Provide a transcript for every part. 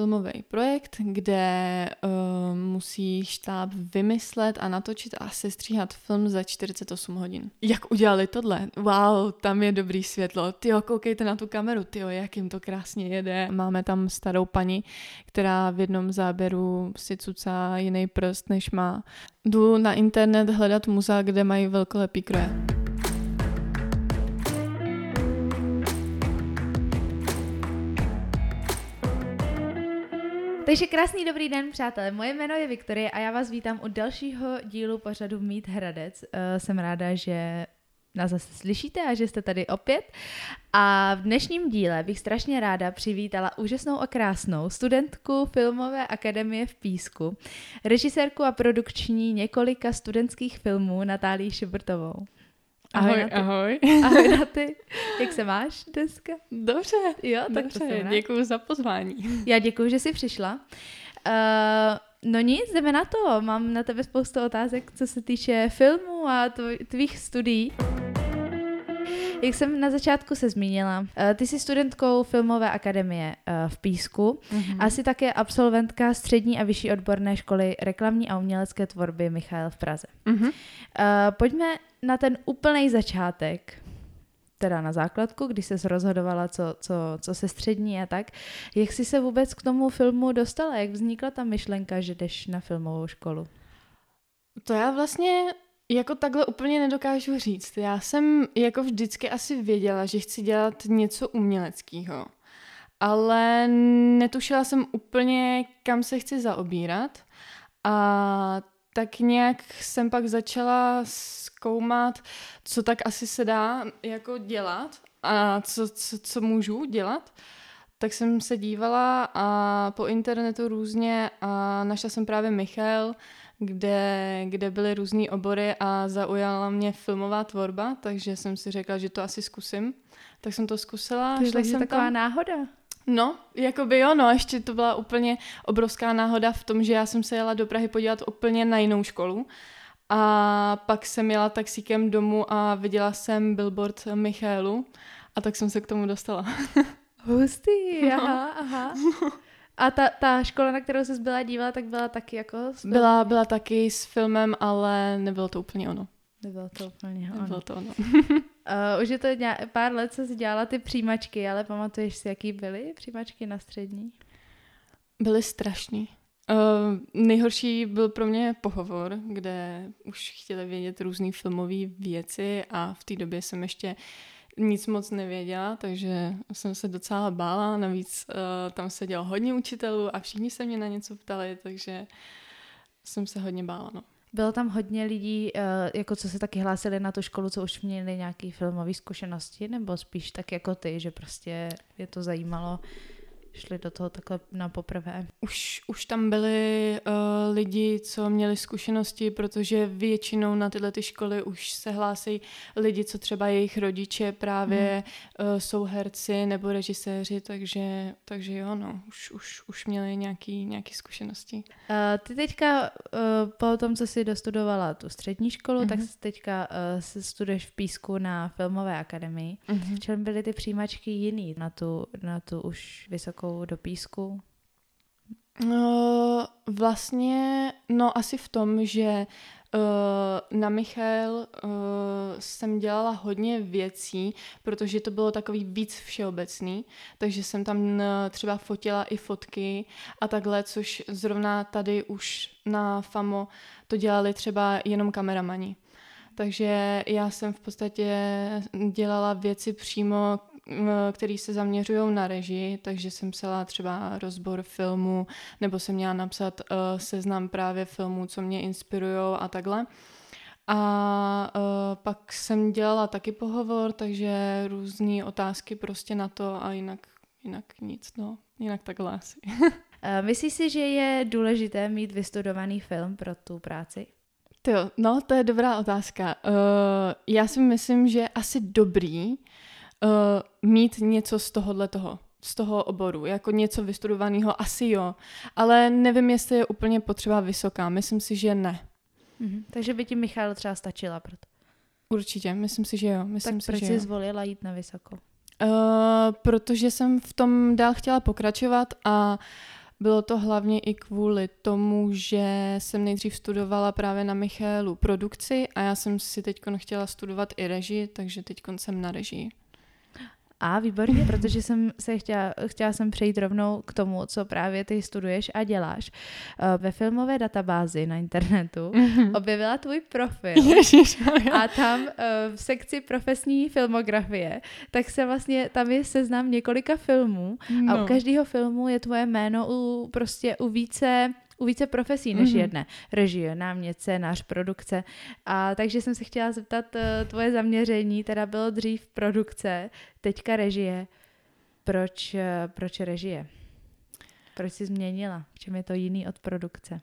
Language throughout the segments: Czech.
filmový projekt, kde uh, musí štáb vymyslet a natočit a sestříhat film za 48 hodin. Jak udělali tohle? Wow, tam je dobrý světlo. Tyjo, koukejte na tu kameru, tyjo, jak jim to krásně jede. Máme tam starou paní, která v jednom záběru si cucá jiný prst, než má. Jdu na internet hledat muzea, kde mají velkolepý kroje. Takže krásný dobrý den, přátelé. Moje jméno je Viktorie a já vás vítám u dalšího dílu pořadu Mít Hradec. Uh, jsem ráda, že nás zase slyšíte a že jste tady opět. A v dnešním díle bych strašně ráda přivítala úžasnou a krásnou studentku Filmové akademie v Písku, režisérku a produkční několika studentských filmů Natálii Šibrtovou. Ahoj, ahoj. Ahoj, ahoj na ty. Jak se máš dneska? Dobře. Jo, tak Dobře, děkuji za pozvání. Já děkuji, že jsi přišla. Uh, no nic, jdeme na to. Mám na tebe spoustu otázek, co se týče filmu a tvých studií. Jak jsem na začátku se zmínila, eh, ty jsi studentkou Filmové akademie eh, v Písku mm-hmm. a jsi také absolventka střední a vyšší odborné školy reklamní a umělecké tvorby Michael v Praze. Mm-hmm. Pojďme na ten úplný začátek teda na základku, když se rozhodovala, co, co, co se střední a tak. Jak jsi se vůbec k tomu filmu dostala? Jak vznikla ta myšlenka, že jdeš na filmovou školu? To já vlastně jako takhle úplně nedokážu říct. Já jsem jako vždycky asi věděla, že chci dělat něco uměleckého, ale netušila jsem úplně, kam se chci zaobírat. A tak nějak jsem pak začala zkoumat, co tak asi se dá jako dělat a co, co, co můžu dělat. Tak jsem se dívala a po internetu různě a našla jsem právě Michal, kde, kde byly různé obory a zaujala mě filmová tvorba, takže jsem si řekla, že to asi zkusím. Tak jsem to zkusila. To je jsem taková tam. náhoda. No, jako by jo, no, ještě to byla úplně obrovská náhoda v tom, že já jsem se jela do Prahy podívat úplně na jinou školu a pak jsem jela taxíkem domů a viděla jsem billboard Michálu a tak jsem se k tomu dostala. Hustý, no. aha, aha. A ta, ta škola, na kterou se byla dívala, tak byla taky jako... Byla, byla taky s filmem, ale nebylo to úplně ono. Nebylo to úplně ono. Nebylo to ono. uh, už je to nějak, pár let, co jsi dělala ty přijímačky, ale pamatuješ si, jaký byly přijímačky na střední? Byly strašný. Uh, nejhorší byl pro mě pohovor, kde už chtěli vědět různé filmové věci a v té době jsem ještě nic moc nevěděla, takže jsem se docela bála. Navíc uh, tam seděl hodně učitelů a všichni se mě na něco ptali, takže jsem se hodně bála. No. Bylo tam hodně lidí, uh, jako co se taky hlásili na tu školu, co už měli nějaké filmové zkušenosti, nebo spíš tak jako ty, že prostě je to zajímalo šli do toho takhle na poprvé? Už, už tam byli uh, lidi, co měli zkušenosti, protože většinou na tyhle ty školy už se hlásí lidi, co třeba jejich rodiče právě hmm. uh, jsou herci nebo režiséři, takže, takže jo, no, už, už, už měli nějaký, nějaký zkušenosti. Uh, ty teďka uh, po tom, co jsi dostudovala tu střední školu, mm-hmm. tak mhm. teďka uh, se studuješ v Písku na Filmové akademii. Mm-hmm. V čem byly ty přijímačky jiný na tu, na tu už vysokou vysokou do písku? No, vlastně, no asi v tom, že uh, na Michal uh, jsem dělala hodně věcí, protože to bylo takový víc všeobecný, takže jsem tam třeba fotila i fotky a takhle, což zrovna tady už na FAMO to dělali třeba jenom kameramani. Takže já jsem v podstatě dělala věci přímo který se zaměřují na režii, takže jsem psala třeba rozbor filmu, nebo jsem měla napsat uh, seznam právě filmů, co mě inspirují a takhle. A uh, pak jsem dělala taky pohovor, takže různé otázky prostě na to a jinak, jinak nic, no, jinak takhle asi. Myslíš si, že je důležité mít vystudovaný film pro tu práci? Jo, no, to je dobrá otázka. Uh, já si myslím, že asi dobrý, uh, mít něco z tohohle toho, z toho oboru, jako něco vystudovaného, asi jo, ale nevím, jestli je úplně potřeba vysoká, myslím si, že ne. Mm-hmm. Takže by ti Michal třeba stačila proto. Určitě, myslím si, že jo. Myslím tak si, proč že jsi jo. zvolila jít na vysoko? Uh, protože jsem v tom dál chtěla pokračovat a Bylo to hlavně i kvůli tomu, že jsem nejdřív studovala právě na Michaelu produkci a já jsem si teď chtěla studovat i režii, takže teď jsem na režii. A výborně, protože jsem se chtěla, chtěla jsem přejít rovnou k tomu, co právě ty studuješ a děláš. Eh, ve filmové databázi na internetu mm-hmm. objevila tvůj profil a tam eh, v sekci profesní filmografie, tak se vlastně, tam je seznam několika filmů no. a u no. každého filmu je tvoje jméno u, prostě u více u více profesí než mm-hmm. jedné. Režie, námět, scénář, produkce. A takže jsem se chtěla zeptat, eh, tvoje zaměření teda bylo dřív produkce, teďka režie. Proč, eh, proč režie? Proč jsi změnila? V čem je to jiný od produkce?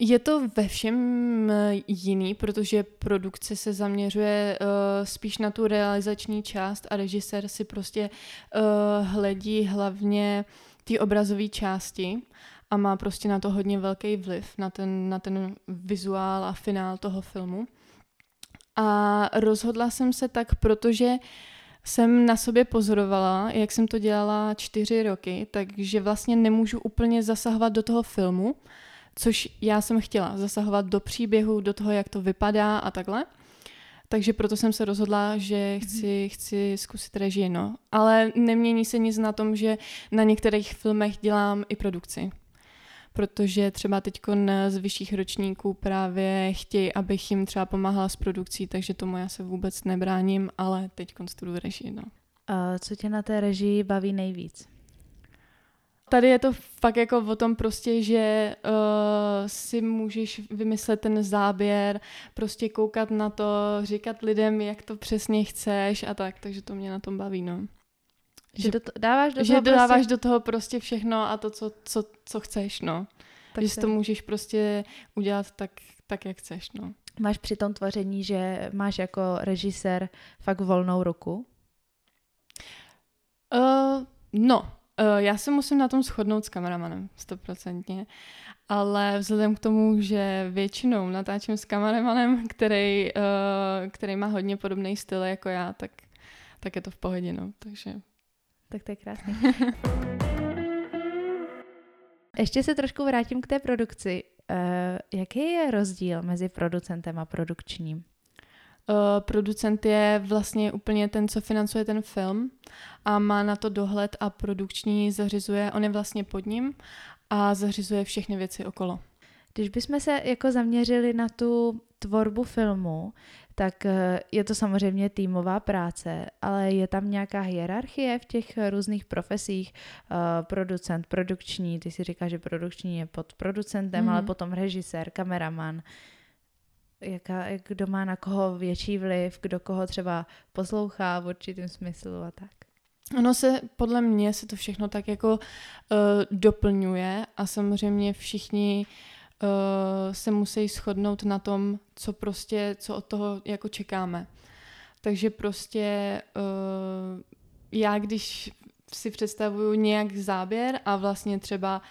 Je to ve všem eh, jiný, protože produkce se zaměřuje uh, spíš na tu realizační část a režisér si prostě uh, hledí hlavně ty obrazové části a má prostě na to hodně velký vliv, na ten, na ten vizuál a finál toho filmu. A rozhodla jsem se tak, protože jsem na sobě pozorovala, jak jsem to dělala čtyři roky, takže vlastně nemůžu úplně zasahovat do toho filmu, což já jsem chtěla, zasahovat do příběhu, do toho, jak to vypadá a takhle. Takže proto jsem se rozhodla, že mhm. chci, chci zkusit režii, no. Ale nemění se nic na tom, že na některých filmech dělám i produkci protože třeba teď z vyšších ročníků právě chtějí, abych jim třeba pomáhala s produkcí, takže tomu já se vůbec nebráním, ale teď studuju režii. No. A co tě na té režii baví nejvíc? Tady je to fakt jako o tom prostě, že uh, si můžeš vymyslet ten záběr, prostě koukat na to, říkat lidem, jak to přesně chceš a tak, takže to mě na tom baví, no. Že, do to, dáváš do že toho dáváš prostě... do toho prostě všechno a to, co, co, co chceš, no. Tak že si to můžeš prostě udělat tak, tak, jak chceš, no. Máš při tom tvoření, že máš jako režisér fakt volnou ruku? Uh, no, uh, já se musím na tom shodnout s kameramanem, stoprocentně. Ale vzhledem k tomu, že většinou natáčím s kameramanem, který, uh, který má hodně podobný styl jako já, tak, tak je to v pohodě, no. Takže tak to je krásný. Ještě se trošku vrátím k té produkci. Uh, jaký je rozdíl mezi producentem a produkčním? Uh, producent je vlastně úplně ten, co financuje ten film a má na to dohled a produkční zařizuje, on je vlastně pod ním a zařizuje všechny věci okolo. Když bychom se jako zaměřili na tu tvorbu filmu, tak eh, je to samozřejmě týmová práce, ale je tam nějaká hierarchie v těch různých profesích, uh, producent, produkční, ty si říkáš, že produkční je pod producentem, mm. ale potom režisér, kameraman, jaká, kdo má na koho větší vliv, kdo koho třeba poslouchá v určitém smyslu a tak. Ono se, podle mě se to všechno tak jako uh, doplňuje a samozřejmě všichni uh, se musí shodnout na tom, co prostě, co od toho jako čekáme. Takže prostě uh, já, když si představuju nějak záběr a vlastně třeba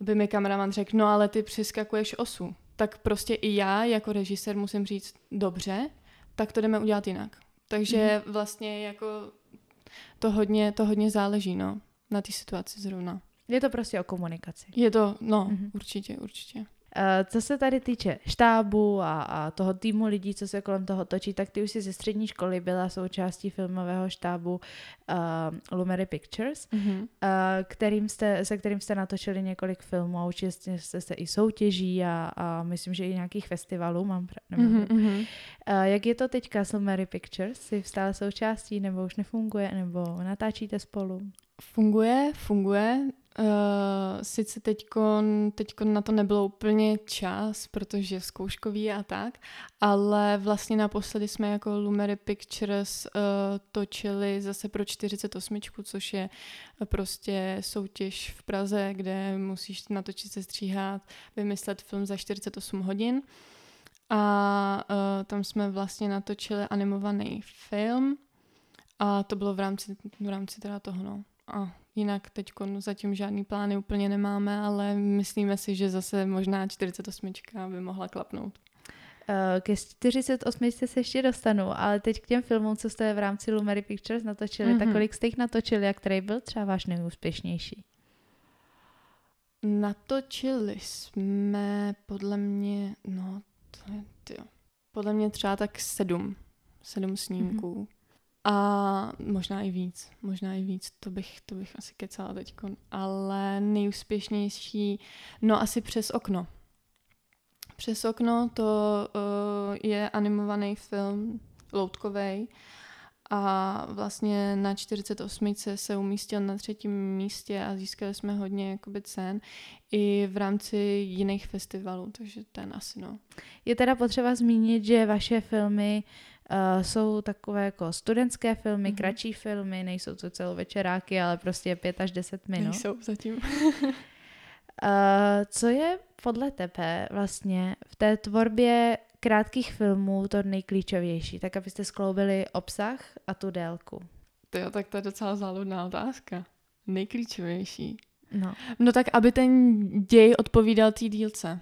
by mi kameraman řekl, no ale ty přeskakuješ osu, tak prostě i já jako režisér musím říct, dobře, tak to jdeme udělat jinak. Takže mm. vlastně jako to hodně, to hodně záleží, no, na té situaci zrovna. Je to prostě o komunikaci. Je to, no, mm-hmm. určitě, určitě. Eh, co se tady týče štábu a, a toho týmu lidí, co se kolem toho točí, tak ty už si ze střední školy byla součástí filmového štábu uh, Lumery Pictures, mm-hmm. uh, kterým jste, se kterým jste natočili několik filmů a učili jste, se i soutěží a, a myslím, že i nějakých festivalů. Mám, mm-hmm. uh, jak je to teďka s Lumery Pictures? Jsi stále součástí nebo už nefunguje, nebo natáčíte spolu? Funguje, funguje. Uh, sice teďkon, teďkon na to nebylo úplně čas, protože zkouškový a tak, ale vlastně naposledy jsme jako Lumery Pictures uh, točili zase pro 48, což je prostě soutěž v Praze, kde musíš natočit se stříhat, vymyslet film za 48 hodin. A uh, tam jsme vlastně natočili animovaný film a to bylo v rámci, v rámci teda toho, no. A jinak teď zatím žádný plány úplně nemáme, ale myslíme si, že zase možná 48 by mohla klapnout. Eh, ke 48 se ještě dostanu, ale teď k těm filmům, co jste v rámci Lumery Pictures natočili, mm-hmm. tak kolik jste jich natočili a který byl třeba váš nejúspěšnější? natočili jsme podle mě, no, to je, tyjo, podle mě třeba tak sedm, sedm snímků. Mm-hmm. A možná i víc, možná i víc, to bych, to bych asi kecala teď. Ale nejúspěšnější, no asi přes okno. Přes okno to uh, je animovaný film, loutkovej a vlastně na 48. se umístil na třetím místě a získali jsme hodně jakoby cen i v rámci jiných festivalů, takže ten asi no. Je teda potřeba zmínit, že vaše filmy uh, jsou takové jako studentské filmy, mm-hmm. kratší filmy, nejsou to celovečeráky, ale prostě pět až deset minut. Nejsou zatím. uh, co je podle tebe vlastně v té tvorbě krátkých filmů to nejklíčovější, tak abyste skloubili obsah a tu délku? To jo, tak to je docela záludná otázka. Nejklíčovější. No. no tak, aby ten děj odpovídal té dílce.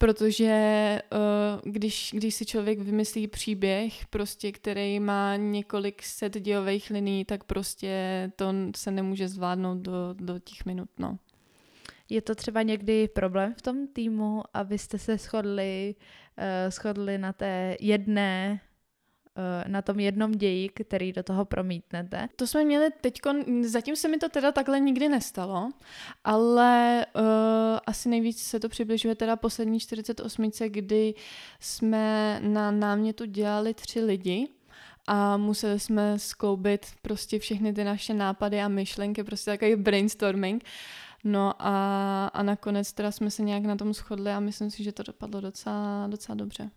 Protože uh, když, když si člověk vymyslí příběh, prostě, který má několik set dějových liní, tak prostě to se nemůže zvládnout do, do těch minut, no. Je to třeba někdy problém v tom týmu, abyste se shodli, uh, shodli na té jedné na tom jednom ději, který do toho promítnete. To jsme měli teď, zatím se mi to teda takhle nikdy nestalo, ale uh, asi nejvíc se to přibližuje teda poslední 48, kdy jsme na námětu dělali tři lidi a museli jsme skloubit prostě všechny ty naše nápady a myšlenky, prostě takový brainstorming. No a, a nakonec teda jsme se nějak na tom shodli a myslím si, že to dopadlo docela, docela dobře.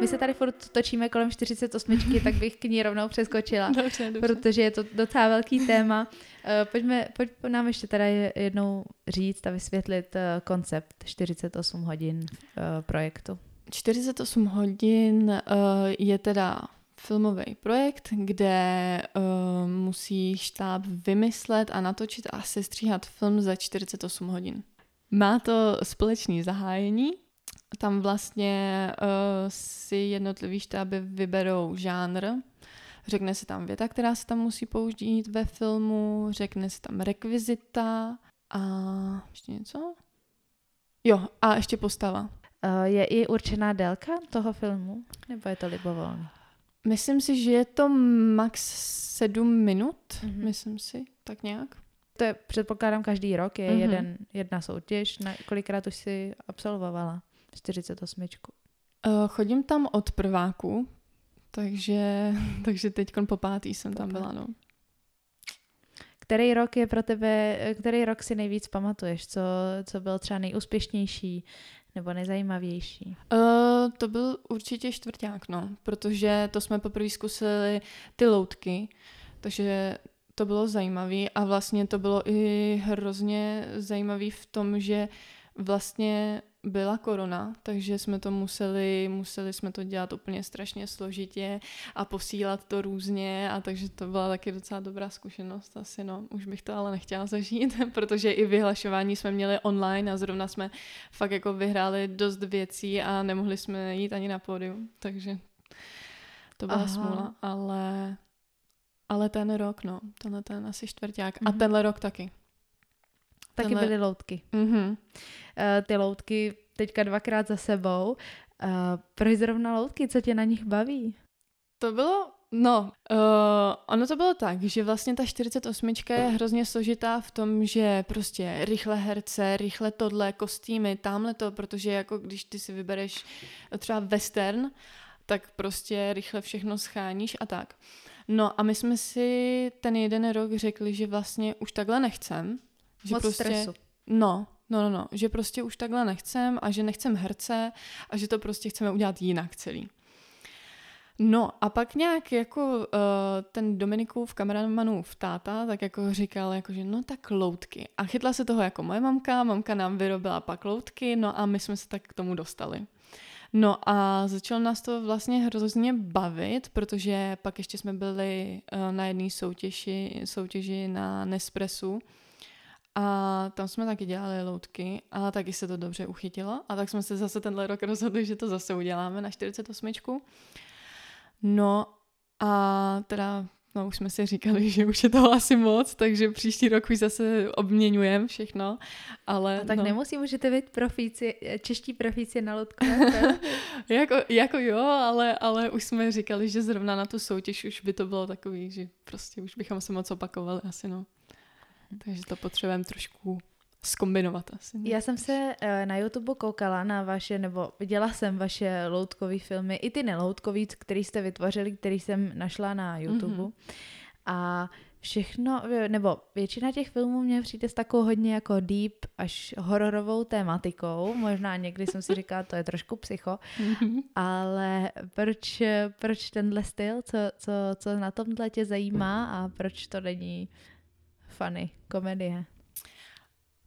My se tady furt točíme kolem 48, tak bych k ní rovnou přeskočila, dobře, dobře. protože je to docela velký téma. Eh, pojďme, pojď nám ještě teda jednou říct a vysvětlit eh, koncept 48 hodin eh, projektu. 48 hodin je teda filmový projekt, kde uh, musí štáb vymyslet a natočit a sestříhat film za 48 hodin. Má to společný zahájení, tam vlastně uh, si jednotlivý štáby vyberou žánr, řekne se tam věta, která se tam musí použít ve filmu, řekne se tam rekvizita a ještě něco? Jo, a ještě postava. Uh, je i určená délka toho filmu, nebo je to libovolný? Myslím si, že je to max sedm minut, mm-hmm. myslím si, tak nějak. To je, předpokládám, každý rok je mm-hmm. jeden, jedna soutěž. Na, kolikrát už si absolvovala 48? Uh, chodím tam od prváku, takže, takže teď po pátý jsem tam byla, no. Který rok je pro tebe, který rok si nejvíc pamatuješ? Co, co byl třeba nejúspěšnější, nebo nezajímavější? Uh, to byl určitě čtvrták, no, protože to jsme poprvé zkusili ty loutky, takže to bylo zajímavé a vlastně to bylo i hrozně zajímavé v tom, že vlastně byla korona, takže jsme to museli, museli jsme to dělat úplně strašně složitě a posílat to různě a takže to byla taky docela dobrá zkušenost asi no. Už bych to ale nechtěla zažít, protože i vyhlašování jsme měli online a zrovna jsme fakt jako vyhráli dost věcí a nemohli jsme jít ani na pódium, takže to byla Aha. smůla, ale ale ten rok, no, tenhle ten asi čtvrták mm-hmm. a mhm. tenhle rok taky. Taky tenhle... byly loutky. Mm-hmm. Uh, ty loutky teďka dvakrát za sebou. Uh, proč zrovna loutky? Co tě na nich baví? To bylo, no, uh, ono to bylo tak, že vlastně ta 48 je hrozně složitá v tom, že prostě rychle herce, rychle tohle, kostýmy, tamhle to, protože jako když ty si vybereš třeba western, tak prostě rychle všechno scháníš a tak. No a my jsme si ten jeden rok řekli, že vlastně už takhle nechcem, že Moc prostě, stresu. No, no, no, no, že prostě už takhle nechcem a že nechcem herce a že to prostě chceme udělat jinak celý. No a pak nějak jako uh, ten Dominikův kameramanův táta tak jako říkal, jako, že no tak loutky. A chytla se toho jako moje mamka, mamka nám vyrobila pak loutky, no a my jsme se tak k tomu dostali. No a začalo nás to vlastně hrozně bavit, protože pak ještě jsme byli uh, na jedné soutěži, soutěži na Nespressu, a tam jsme taky dělali loutky a taky se to dobře uchytilo. A tak jsme se zase tenhle rok rozhodli, že to zase uděláme na 48. No a teda No už jsme si říkali, že už je toho asi moc, takže příští rok už zase obměňujeme všechno, ale... A tak no. nemusí, můžete být profíci, čeští profíci na lotkové jako, jako jo, ale, ale už jsme říkali, že zrovna na tu soutěž už by to bylo takový, že prostě už bychom se moc opakovali asi, no. Takže to potřebujeme trošku skombinovat asi. Ne? Já jsem se uh, na YouTube koukala na vaše, nebo viděla jsem vaše loutkové filmy, i ty neloutkový, který jste vytvořili, který jsem našla na YouTube. Mm-hmm. A všechno, nebo většina těch filmů mě přijde s takovou hodně jako deep až hororovou tématikou. Možná někdy jsem si říkala, to je trošku psycho, mm-hmm. ale proč, proč tenhle styl, co, co, co na tomhle tě zajímá a proč to není funny komedie?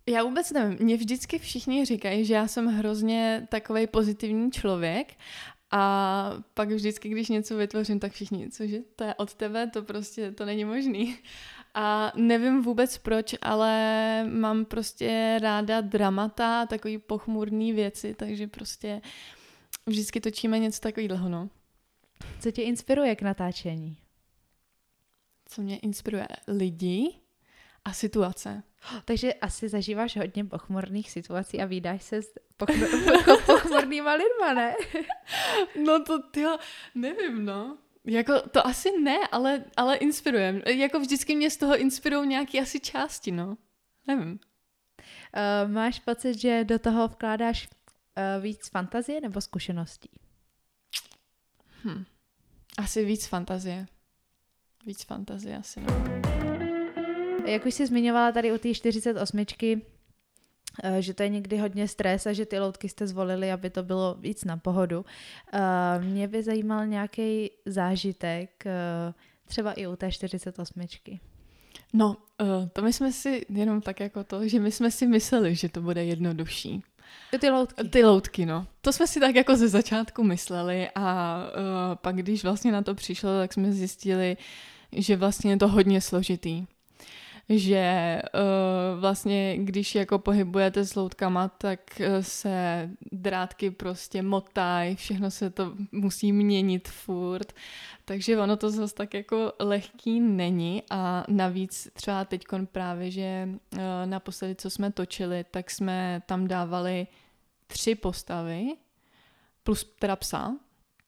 Já vůbec nevím. Mně vždycky všichni říkají, že já jsem hrozně takový pozitivní člověk a pak vždycky, když něco vytvořím, tak všichni, cože, to je od tebe, to prostě, to není možný. A nevím vůbec proč, ale mám prostě ráda dramata a takový pochmurný věci, takže prostě vždycky točíme něco takového, no. Co tě inspiruje k natáčení? Co mě inspiruje? Lidi a situace. Takže asi zažíváš hodně pochmurných situací a vydáš se s pochmur, pochmurnýma lidma, ne? No to ty nevím, no. Jako to asi ne, ale, ale inspirujem. Jako vždycky mě z toho inspirují nějaké asi části, no. Nevím. Uh, máš pocit, že do toho vkládáš uh, víc fantazie nebo zkušeností? Hm. Asi víc fantazie. Víc fantazie asi, no. Jak už jsi zmiňovala tady u té 48, eh, že to je někdy hodně stres a že ty loutky jste zvolili, aby to bylo víc na pohodu. Eh, mě by zajímal nějaký zážitek, eh, třeba i u té 48. No, to my jsme si jenom tak jako to, že my jsme si mysleli, že to bude jednodušší. Ty loutky. Ty loutky, no. To jsme si tak jako ze začátku mysleli a uh, pak když vlastně na to přišlo, tak jsme zjistili, že vlastně je to hodně složitý že uh, vlastně, když jako pohybujete s loutkama, tak uh, se drátky prostě motají, všechno se to musí měnit furt, takže ono to zase tak jako lehký není a navíc třeba teď právě, že uh, naposledy, co jsme točili, tak jsme tam dávali tři postavy plus teda psa,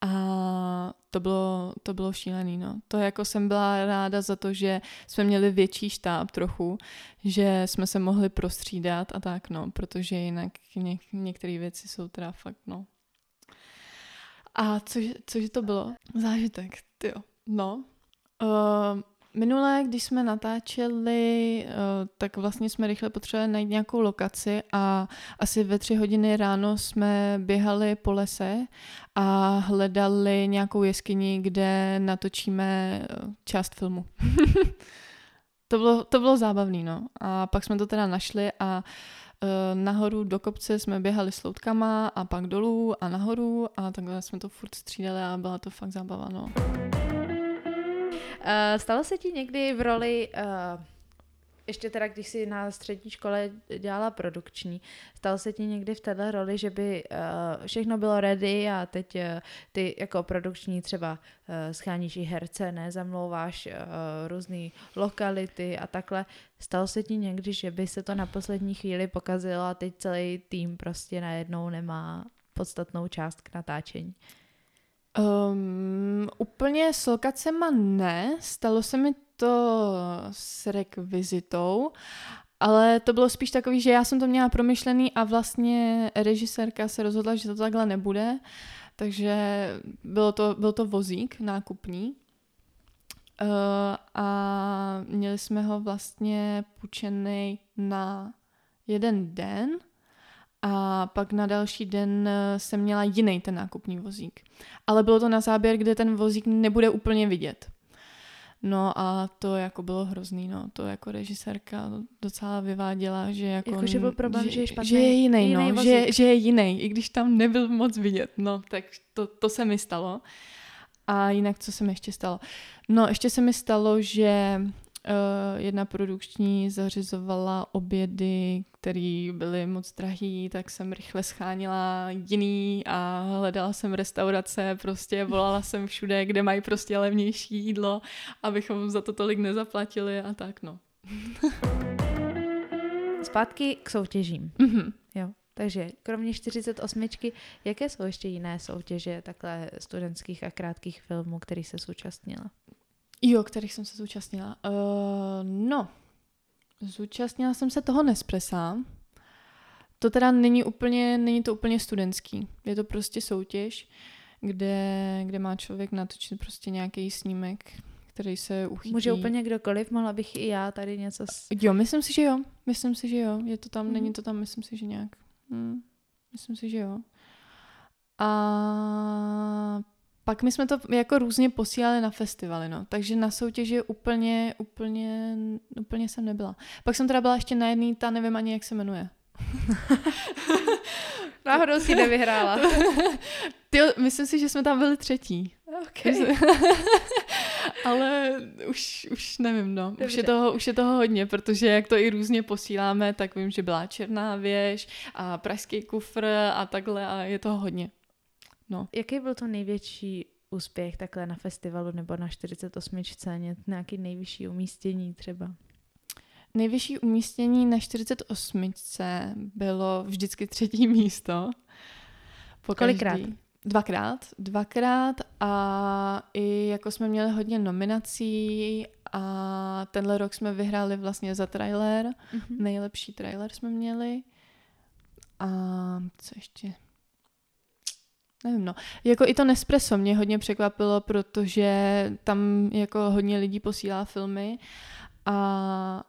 a to bylo, to bylo šílený, no. To jako jsem byla ráda za to, že jsme měli větší štáb trochu, že jsme se mohli prostřídat a tak, no, protože jinak něk- některé věci jsou teda fakt, no. A což, cože to bylo? Zážitek, ty No. Uh, Minule, když jsme natáčeli, eh, tak vlastně jsme rychle potřebovali najít nějakou lokaci a asi ve tři hodiny ráno jsme běhali po lese a hledali nějakou jeskyni, kde natočíme eh, část filmu. to, bylo, to bylo zábavný, no. A pak jsme to teda našli a eh, nahoru do kopce jsme běhali s loutkama a pak dolů a nahoru a takhle jsme to furt střídali a byla to fakt zábava, no. Uh, stalo se ti někdy v roli, uh, ještě teda když jsi na střední škole dělala produkční, stalo se ti někdy v této roli, že by uh, všechno bylo ready a teď uh, ty jako produkční třeba uh, scháníš i herce, ne, zamlouváš uh, různé lokality a takhle. Stalo se ti někdy, že by se to na poslední chvíli pokazilo a teď celý tým prostě najednou nemá podstatnou část k natáčení? Úplně s lokacema ne, stalo se mi to s rekvizitou, ale to bylo spíš takový, že já jsem to měla promyšlený a vlastně režisérka se rozhodla, že to takhle nebude, takže bylo to, byl to vozík nákupní. Uh, a měli jsme ho vlastně půjčený na jeden den a pak na další den eh, jsem měla jiný ten nákupní vozík. Ale bylo to na záběr, kde ten vozík nebude úplně vidět. No a to jako bylo hrozný, no. To jako režisérka docela vyváděla, že jako... Jako, že byl problém, že, že je špatný, Že je jiný, jiný no. Že, že je jiný, i když tam nebyl moc vidět. No, tak to, to se mi stalo. A jinak, co se mi ještě stalo? No, ještě se mi stalo, že jedna produkční zařizovala obědy, které byly moc drahý, tak jsem rychle schánila jiný a hledala jsem restaurace, prostě volala jsem všude, kde mají prostě levnější jídlo, abychom za to tolik nezaplatili a tak no. Zpátky k soutěžím. Mm-hmm. Jo. Takže kromě 48, jaké jsou ještě jiné soutěže takhle studentských a krátkých filmů, který se zúčastnila? Jo, kterých jsem se zúčastnila. Uh, no, zúčastnila jsem se toho Nespressa. To teda není úplně, není to úplně studentský. Je to prostě soutěž, kde, kde má člověk natočit prostě nějaký snímek, který se uchytí. Může úplně kdokoliv, mohla bych i já tady něco... S... Jo, myslím si, že jo. Myslím si, že jo. Je to tam, mm. není to tam, myslím si, že nějak. Hmm. Myslím si, že jo. A pak my jsme to jako různě posílali na festivaly, no. Takže na soutěži úplně, úplně, úplně jsem nebyla. Pak jsem teda byla ještě na jedný, ta nevím ani, jak se jmenuje. Náhodou si nevyhrála. Ty, myslím si, že jsme tam byli třetí. Okay. Ale už, už nevím, no. Už je, toho, už je toho hodně, protože jak to i různě posíláme, tak vím, že byla Černá věž a Pražský kufr a takhle a je toho hodně. No. Jaký byl to největší úspěch takhle na festivalu nebo na 48 scéně? Nějaký nejvyšší umístění třeba? Nejvyšší umístění na 48 bylo vždycky třetí místo. Po Kolikrát? Dvakrát. Dvakrát a i jako jsme měli hodně nominací a tenhle rok jsme vyhráli vlastně za trailer. Mm-hmm. Nejlepší trailer jsme měli. A co ještě? Nevím, no. Jako i to Nespresso mě hodně překvapilo, protože tam jako hodně lidí posílá filmy a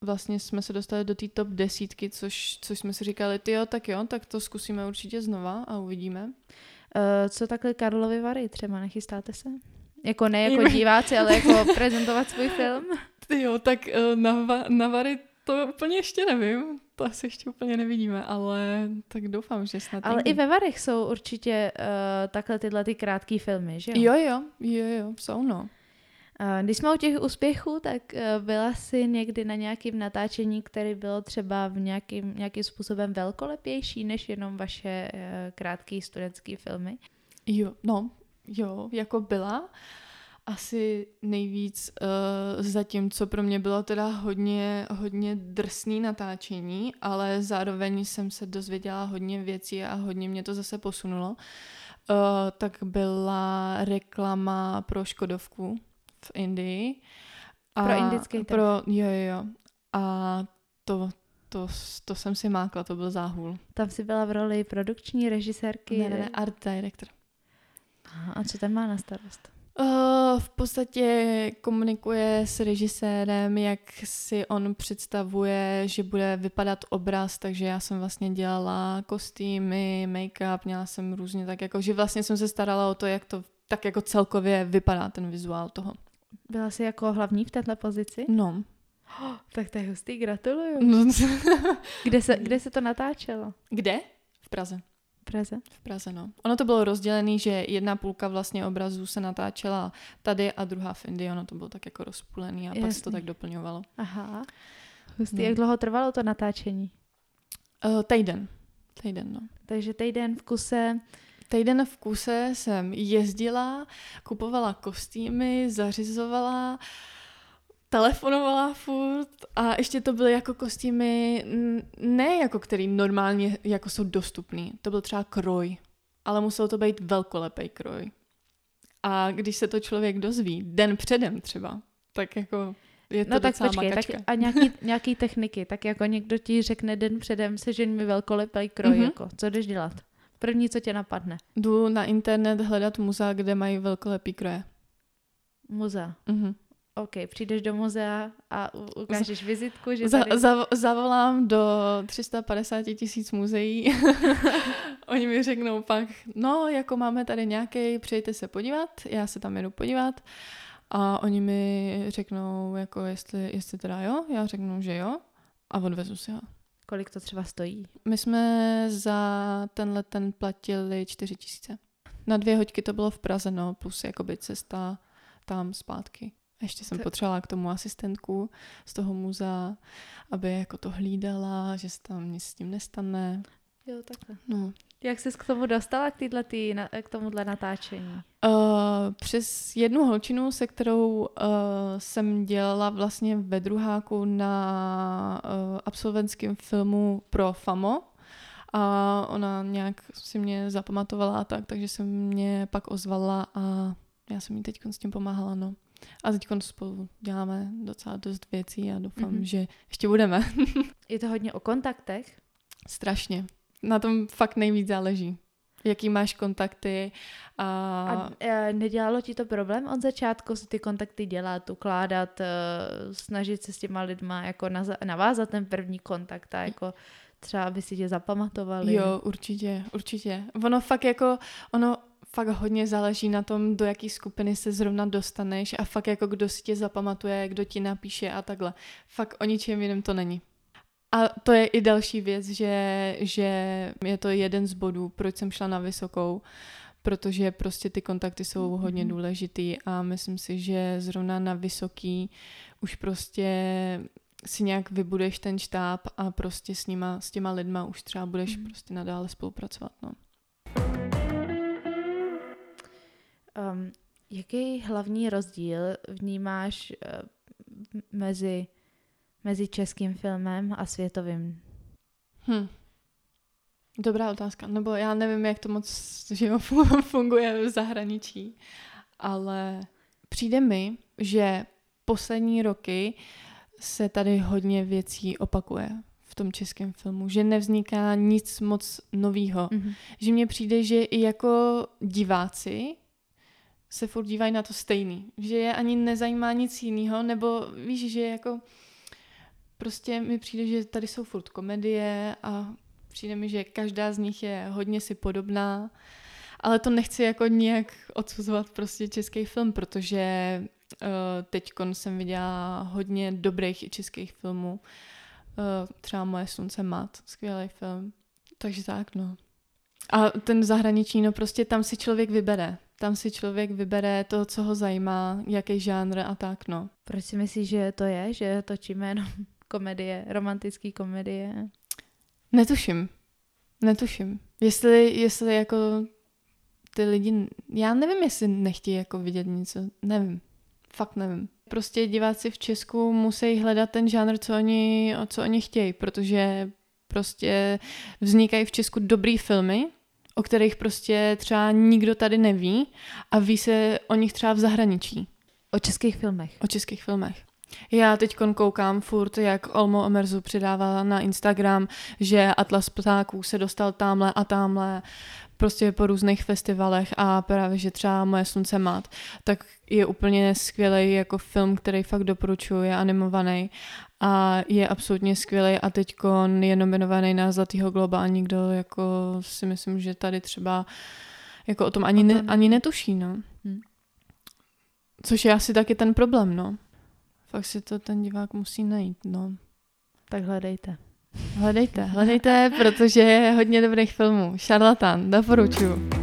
vlastně jsme se dostali do té top desítky, což, což jsme si říkali, ty jo, tak jo, tak to zkusíme určitě znova a uvidíme. Uh, co takhle Karlovy Vary třeba, nechystáte se? Jako ne jako diváci, ale jako prezentovat svůj film? Ty jo, tak uh, na, na Vary to úplně ještě nevím, to asi ještě úplně nevidíme, ale tak doufám, že snad. Ale i ve Varech jsou určitě uh, takhle tyhle ty krátké filmy, že jo? Jo, jo, jo, jo, jsou no. Uh, když jsme u těch úspěchů, tak uh, byla jsi někdy na nějakém natáčení, který bylo třeba v nějakým, nějakým způsobem velkolepější než jenom vaše uh, krátké studentské filmy? Jo, no, jo, jako byla. Uh, asi nejvíc uh, zatím, co pro mě bylo teda hodně, hodně drsný natáčení, ale zároveň jsem se dozvěděla hodně věcí a hodně mě to zase posunulo. Uh, tak byla reklama pro Škodovku v Indii. A pro indický trh. Pro, jo, jo, jo. A to, to, to jsem si mákla, to byl záhul. Tam si byla v roli produkční režisérky? Ne, ne, ne art director. A co tam má na starost? Uh, v podstatě komunikuje s režisérem, jak si on představuje, že bude vypadat obraz, takže já jsem vlastně dělala kostýmy, make-up, měla jsem různě tak jako, že vlastně jsem se starala o to, jak to tak jako celkově vypadá ten vizuál toho. Byla jsi jako hlavní v této pozici? No. Oh, tak to je hustý, gratuluju. No. kde, se, kde se to natáčelo? Kde? V Praze. Praze? V Praze, no. Ono to bylo rozdělené, že jedna půlka vlastně obrazů se natáčela tady a druhá v Indii. Ono to bylo tak jako rozpůlený a Jasný. pak se to tak doplňovalo. Aha. Hustý. No. Jak dlouho trvalo to natáčení? Uh, týden. Týden, no. Takže týden v kuse Týden v kuse jsem jezdila, kupovala kostýmy, zařizovala, telefonovala furt a ještě to byly jako kostýmy, ne jako který normálně jako jsou dostupný. To byl třeba kroj, ale musel to být velkolepý kroj. A když se to člověk dozví, den předem třeba, tak jako je to no tak počkej, tak a nějaký, nějaký techniky, tak jako někdo ti řekne den předem, sežeň mi velkolepý kroj, mm-hmm. jako, co jdeš dělat? První, co tě napadne? Jdu na internet hledat muzea, kde mají velkolepý kroje. Muzea? Mhm. OK, přijdeš do muzea a ukážeš vizitku, že tady... za, zavolám do 350 tisíc muzeí. Oni mi řeknou pak, no, jako máme tady nějaký, přijďte se podívat, já se tam jedu podívat. A oni mi řeknou, jako jestli, jestli teda jo, já řeknu, že jo a odvezu si ho. Kolik to třeba stojí? My jsme za tenhle ten platili 4 tisíce. Na dvě hoďky to bylo v Praze, no, plus jakoby cesta tam zpátky. Ještě jsem To- potřebovala k tomu asistentku z toho muzea, aby jako to hlídala, že se tam nic s tím nestane. Jo, takhle. No. Jak jsi k tomu dostala, k, týhletý, na- k tomuhle natáčení? Uh, přes jednu holčinu, se kterou uh, jsem dělala vlastně ve druháku na uh, absolventském filmu pro FAMO a ona nějak si mě zapamatovala a tak, takže se mě pak ozvala a já jsem jí teď s tím pomáhala, no. A teď spolu děláme docela dost věcí a doufám, Mhm. mm-hmm. že ještě budeme. Je to hodně o kontaktech? Strašně. Na tom fakt nejvíc záleží. Jaký máš kontakty a... A e, nedělalo ti to problém od začátku si ty kontakty dělat, ukládat, e, snažit se s těma lidma jako naza- navázat ten první kontakt a jako třeba aby si tě zapamatovali? Jo, určitě, určitě. Ono fakt jako, ono fakt hodně záleží na tom, do jaký skupiny se zrovna dostaneš a fakt jako kdo si tě zapamatuje, kdo ti napíše a takhle. Fakt o ničem jiném to není. A to je i další věc, že, že je to jeden z bodů, proč jsem šla na vysokou, protože prostě ty kontakty jsou hodně Mhm. důležitý a myslím si, že zrovna na vysoký už prostě si nějak vybudeš ten štáb a prostě s nima, s těma lidma už třeba budeš Mhm. prostě nadále spolupracovat, no. Um, jaký hlavní rozdíl vnímáš uh, mezi, mezi českým filmem a světovým? Hm. Dobrá otázka. Nebo já nevím, jak to moc že funguje v zahraničí, ale přijde mi, že poslední roky se tady hodně věcí opakuje v tom českém filmu, že nevzniká nic moc novýho. Mhm. Že mně přijde, že i jako diváci se furt dívají na to stejný. Že je ani nezajímá nic jiného, nebo víš, že jako prostě mi přijde, že tady jsou furt komedie a přijde mi, že každá z nich je hodně si podobná, ale to nechci jako nějak odsuzovat prostě český film, protože uh, teď jsem viděla hodně dobrých i českých filmů. Uh, třeba Moje slunce mat, skvělý film. Takže tak, no. A ten zahraniční, no prostě tam si člověk vybere. Tam si člověk vybere to, co ho zajímá, jaký žánr a tak, no. Proč si myslíš, že to je, že točíme jenom komedie, romantické komedie? Netuším. Netuším. Jestli, jestli jako ty lidi, já nevím, jestli nechtějí jako vidět něco, nevím. Fakt nevím. Prostě diváci v Česku musí hledat ten žánr, co oni, co oni chtějí, protože prostě vznikají v Česku dobrý filmy, o kterých prostě třeba nikdo tady neví a ví se o nich třeba v zahraničí. O českých filmech. O českých filmech. Já teď koukám furt, jak Olmo Omerzu přidává na Instagram, že Atlas ptáků se dostal tamhle a tamhle, prostě po různých festivalech a právě, že třeba Moje slunce mat, tak je úplně skvělý jako film, který fakt doporučuji, je animovaný a je absolutně skvělý a teď je nominovaný na Zlatýho globa a nikdo jako si myslím, že tady třeba jako o tom ani, ne, ani netuší, no. Hm. Což je asi taky ten problém, no. Fakt si to ten divák musí najít, no. Tak hledejte. Hledejte, hledejte, protože je hodně dobrých filmů. Šarlatán, doporučuju.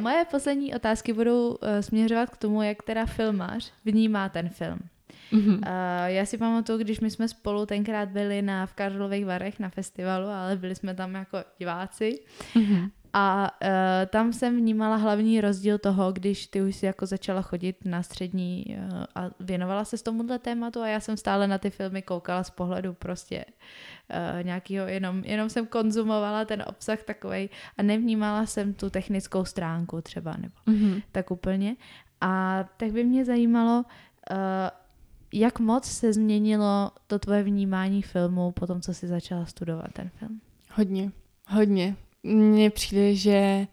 Moje poslední otázky budou uh, směřovat k tomu, jak teda filmař vnímá ten film. Mhm. Uh, já si pamatuju, když my jsme spolu tenkrát byli na, v Karlových Varech na festivalu, ale byli jsme tam jako diváci. Mhm. A uh, tam jsem vnímala hlavní rozdíl toho, když ty už si jako začala chodit na střední uh, a věnovala se s tomuhle tématu a já jsem stále na ty filmy koukala z pohledu prostě uh, nějakého, jenom, jenom jsem konzumovala ten obsah takovej a nevnímala jsem tu technickou stránku třeba nebo Mhm. tak úplně. A tak by mě zajímalo, uh, jak moc se změnilo to tvoje vnímání filmu po tom, co jsi začala studovat ten film? Hodně, hodně. Mně přijde, že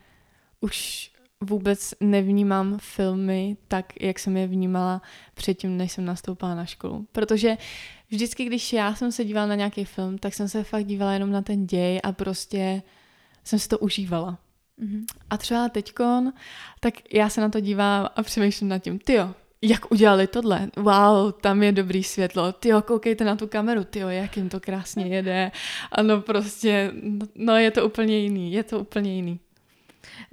už vůbec nevnímám filmy tak, jak jsem je vnímala předtím, než jsem nastoupila na školu. Protože vždycky, když já jsem se dívala na nějaký film, tak jsem se fakt dívala jenom na ten děj a prostě jsem si to užívala. Mhm. A třeba teďkon, tak já se na to dívám a přemýšlím nad tím, tyjo, jak udělali tohle? Wow, tam je dobrý světlo. Tyjo, koukejte na tu kameru, tyjo, jak jim to krásně jede. Ano, prostě, no je to úplně jiný, je to úplně jiný.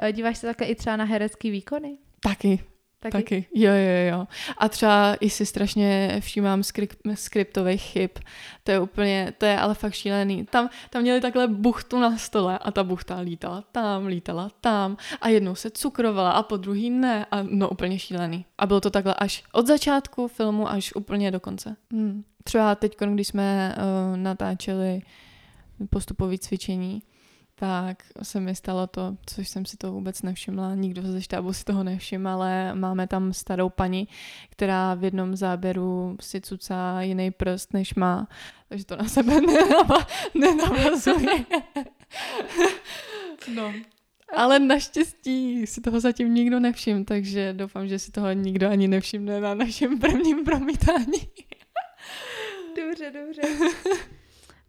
Uh, díváš se také i třeba na herecký výkony? Taky, Taky? Taky, jo, jo, jo. A třeba i si strašně všímám skri- skriptových chyb. To je úplně, to je ale fakt šílený. Tam, tam měli takhle buchtu na stole a ta buchta lítala tam, lítala tam a jednou se cukrovala a po druhý ne a no úplně šílený. A bylo to takhle až od začátku filmu až úplně do konce. Hmm. Třeba teď, když jsme uh, natáčeli postupové cvičení, tak se mi stalo to, což jsem si to vůbec nevšimla, nikdo ze štábu si toho nevšiml, ale máme tam starou paní, která v jednom záběru si cucá jiný prst, než má, takže to na sebe nenavazuje. no. Ale naštěstí si toho zatím nikdo nevšiml, takže doufám, že si toho nikdo ani nevšimne na našem prvním promítání. dobře, dobře.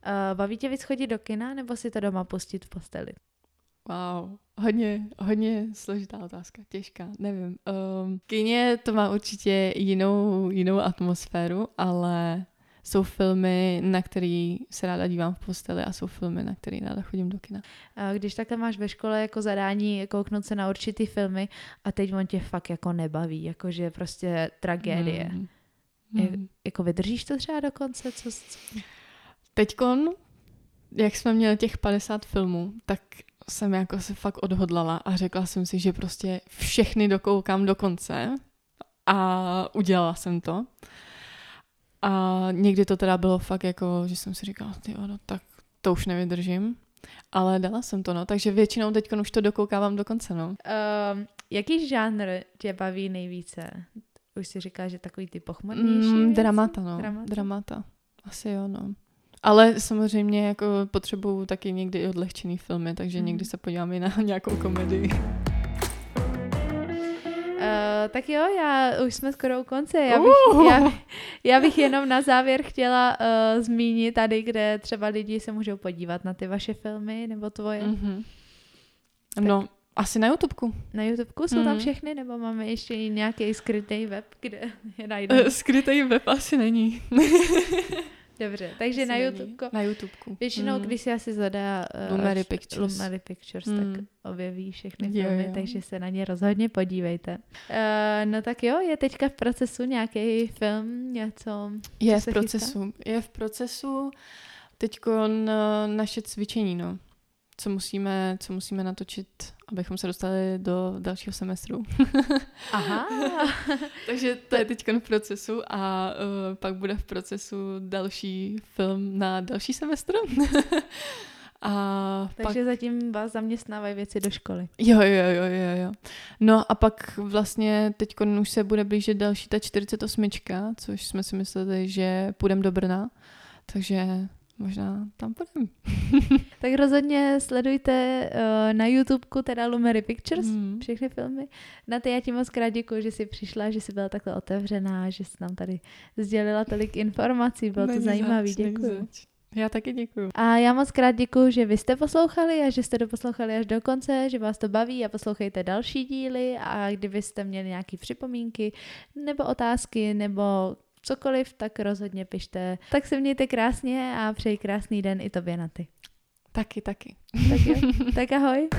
Uh, baví tě víc chodit do kina, nebo si to doma pustit v posteli? Wow, hodně, hodně složitá otázka, těžká, nevím. Um, kině to má určitě jinou, jinou atmosféru, ale jsou filmy, na který se ráda dívám v posteli a jsou filmy, na který ráda chodím do kina. A když takhle máš ve škole jako zadání kouknout se na určitý filmy a teď on tě fakt jako nebaví, jakože prostě tragédie. Mm. Jak, jako vydržíš to třeba do konce? Co, co? Teďkon, jak jsme měli těch 50 filmů, tak jsem jako se fakt odhodlala a řekla jsem si, že prostě všechny dokoukám do konce a udělala jsem to. A někdy to teda bylo fakt jako, že jsem si říkala, ty no, tak to už nevydržím. Ale dala jsem to, no. Takže většinou teď už to dokoukávám do konce, no. Um, jaký žánr tě baví nejvíce? Už si říká, že takový ty pochmurnější mm, Dramata, no. Dramata. dramata. Asi jo, no. Ale samozřejmě jako potřebuju taky někdy i odlehčený filmy, takže mm. někdy se podívám i na nějakou komedii. Uh, tak jo, já už jsme skoro u konce. Já bych, uh. já, já bych jenom na závěr chtěla uh, zmínit tady, kde třeba lidi se můžou podívat na ty vaše filmy nebo tvoje. Mm-hmm. No, asi na YouTubeku. Na YouTubeku jsou mm. tam všechny, nebo máme ještě nějaký skrytý web, kde je najdeme? Uh, skrytý web asi není. Dobře, takže asi na YouTube. Na YouTubeku. Většinou, mm. když si asi zadá uh, Lumery Pictures, Lumery Pictures mm. tak objeví všechny jo, filmy, jo. takže se na ně rozhodně podívejte. Uh, no tak jo, je teďka v procesu nějaký film, něco? Je v procesu, chystá? je v procesu teďko naše cvičení, no co musíme, co musíme natočit, abychom se dostali do dalšího semestru. Aha. Takže to je teď v procesu a uh, pak bude v procesu další film na další semestr. a Takže pak... zatím vás zaměstnávají věci do školy. Jo, jo, jo, jo, jo. No a pak vlastně teď už se bude blížit další ta 48, což jsme si mysleli, že půjdeme do Brna. Takže možná tam půjdem. tak rozhodně sledujte uh, na YouTubeku teda Lumery Pictures, mm. všechny filmy. Na ty já ti moc krát děkuji, že jsi přišla, že jsi byla takhle otevřená, že jsi nám tady sdělila tolik informací, bylo není to zajímavé, děkuji. Já taky děkuji. A já moc krát děkuji, že vy jste poslouchali a že jste doposlouchali až do konce, že vás to baví a poslouchejte další díly a kdybyste měli nějaké připomínky nebo otázky nebo cokoliv, tak rozhodně pište. Tak se mějte krásně a přeji krásný den i tobě na ty. Taky, taky. Tak jo, tak ahoj.